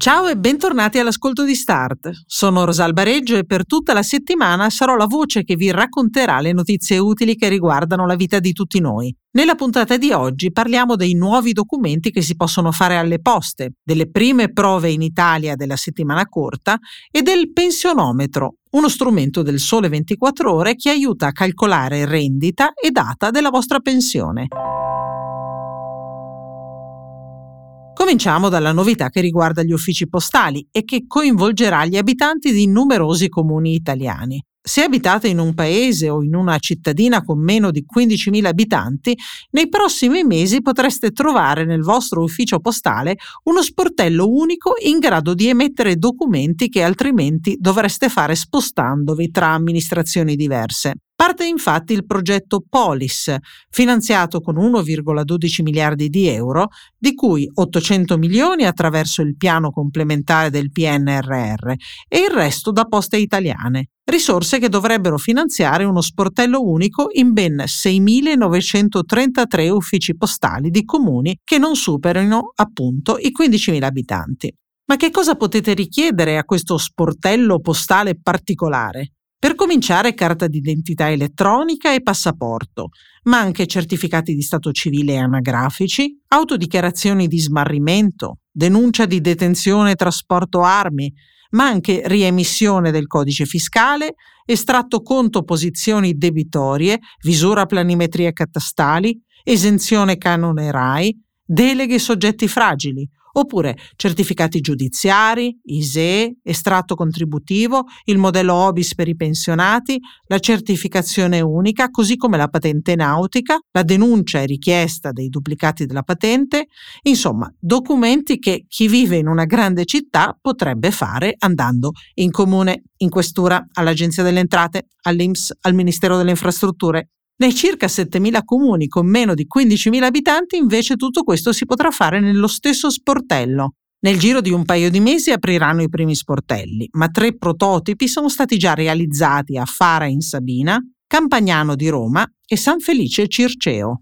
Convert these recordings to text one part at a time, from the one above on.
Ciao e bentornati all'ascolto di Start. Sono Rosalba Reggio e per tutta la settimana sarò la voce che vi racconterà le notizie utili che riguardano la vita di tutti noi. Nella puntata di oggi parliamo dei nuovi documenti che si possono fare alle poste, delle prime prove in Italia della settimana corta e del pensionometro, uno strumento del sole 24 ore che aiuta a calcolare rendita e data della vostra pensione. Cominciamo dalla novità che riguarda gli uffici postali e che coinvolgerà gli abitanti di numerosi comuni italiani. Se abitate in un paese o in una cittadina con meno di 15.000 abitanti, nei prossimi mesi potreste trovare nel vostro ufficio postale uno sportello unico in grado di emettere documenti che altrimenti dovreste fare spostandovi tra amministrazioni diverse. Parte infatti il progetto Polis, finanziato con 1,12 miliardi di euro, di cui 800 milioni attraverso il piano complementare del PNRR e il resto da poste italiane. Risorse che dovrebbero finanziare uno sportello unico in ben 6.933 uffici postali di comuni che non superino appunto i 15.000 abitanti. Ma che cosa potete richiedere a questo sportello postale particolare? Per cominciare carta d'identità elettronica e passaporto, ma anche certificati di stato civile e anagrafici, autodichiarazioni di smarrimento, denuncia di detenzione e trasporto armi, ma anche riemissione del codice fiscale, estratto conto posizioni debitorie, visura planimetrie catastali, esenzione canone RAI, deleghe soggetti fragili, oppure certificati giudiziari, ISEE, estratto contributivo, il modello OBIS per i pensionati, la certificazione unica, così come la patente nautica, la denuncia e richiesta dei duplicati della patente, insomma, documenti che chi vive in una grande città potrebbe fare andando in comune, in questura, all'Agenzia delle Entrate, all'IMS, al Ministero delle Infrastrutture nei circa 7.000 comuni con meno di 15.000 abitanti invece tutto questo si potrà fare nello stesso sportello. Nel giro di un paio di mesi apriranno i primi sportelli, ma tre prototipi sono stati già realizzati a Fara in Sabina, Campagnano di Roma e San Felice Circeo.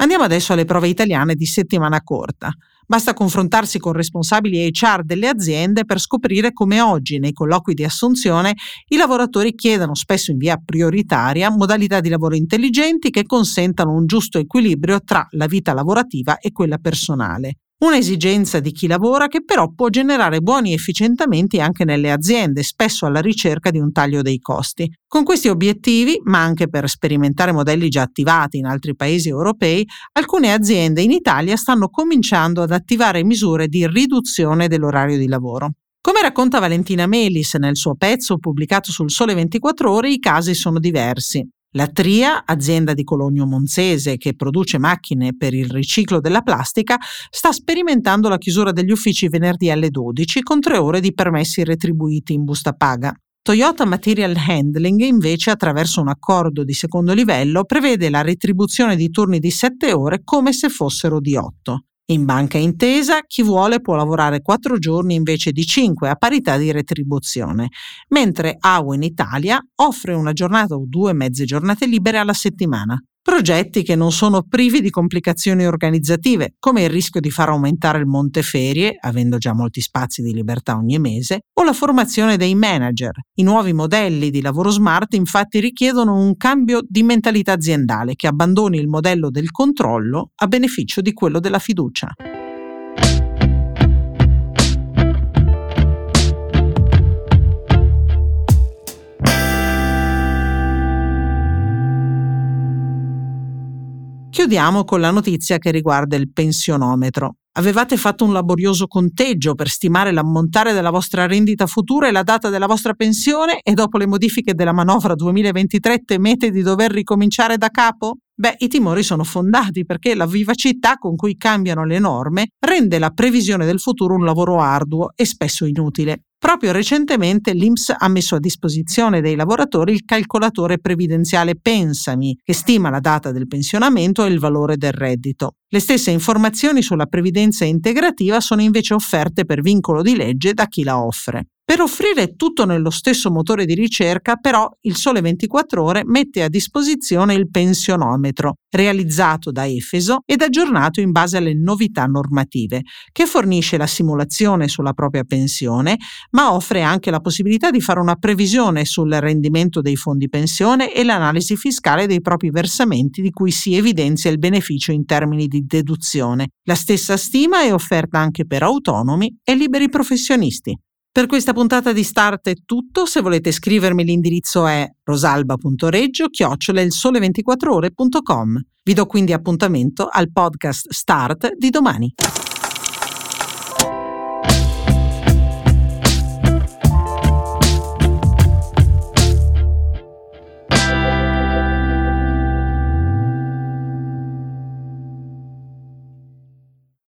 Andiamo adesso alle prove italiane di settimana corta. Basta confrontarsi con responsabili HR delle aziende per scoprire come oggi nei colloqui di assunzione i lavoratori chiedano spesso in via prioritaria modalità di lavoro intelligenti che consentano un giusto equilibrio tra la vita lavorativa e quella personale. Un'esigenza di chi lavora che però può generare buoni efficientamenti anche nelle aziende, spesso alla ricerca di un taglio dei costi. Con questi obiettivi, ma anche per sperimentare modelli già attivati in altri paesi europei, alcune aziende in Italia stanno cominciando ad attivare misure di riduzione dell'orario di lavoro. Come racconta Valentina Melis nel suo pezzo pubblicato sul Sole 24 ore, i casi sono diversi. La Tria, azienda di Cologno Monzese che produce macchine per il riciclo della plastica, sta sperimentando la chiusura degli uffici venerdì alle 12 con tre ore di permessi retribuiti in busta paga. Toyota Material Handling invece attraverso un accordo di secondo livello prevede la retribuzione di turni di 7 ore come se fossero di 8. In banca intesa chi vuole può lavorare 4 giorni invece di 5 a parità di retribuzione, mentre AU in Italia offre una giornata o due mezze giornate libere alla settimana. Progetti che non sono privi di complicazioni organizzative, come il rischio di far aumentare il monte ferie, avendo già molti spazi di libertà ogni mese, o la formazione dei manager. I nuovi modelli di lavoro smart infatti richiedono un cambio di mentalità aziendale che abbandoni il modello del controllo a beneficio di quello della fiducia. Chiudiamo con la notizia che riguarda il pensionometro. Avevate fatto un laborioso conteggio per stimare l'ammontare della vostra rendita futura e la data della vostra pensione e dopo le modifiche della manovra 2023 temete di dover ricominciare da capo? Beh, i timori sono fondati perché la vivacità con cui cambiano le norme rende la previsione del futuro un lavoro arduo e spesso inutile. Proprio recentemente l'INPS ha messo a disposizione dei lavoratori il calcolatore previdenziale Pensami, che stima la data del pensionamento e il valore del reddito. Le stesse informazioni sulla previdenza integrativa sono invece offerte per vincolo di legge da chi la offre. Per offrire tutto nello stesso motore di ricerca, però, il Sole 24 Ore mette a disposizione il pensionometro, realizzato da Efeso ed aggiornato in base alle novità normative, che fornisce la simulazione sulla propria pensione, ma offre anche la possibilità di fare una previsione sul rendimento dei fondi pensione e l'analisi fiscale dei propri versamenti di cui si evidenzia il beneficio in termini di deduzione. La stessa stima è offerta anche per autonomi e liberi professionisti. Per questa puntata di Start è tutto, se volete scrivermi l'indirizzo è rosalba.reggio chiocciola il sole 24 ore.com. Vi do quindi appuntamento al podcast Start di domani.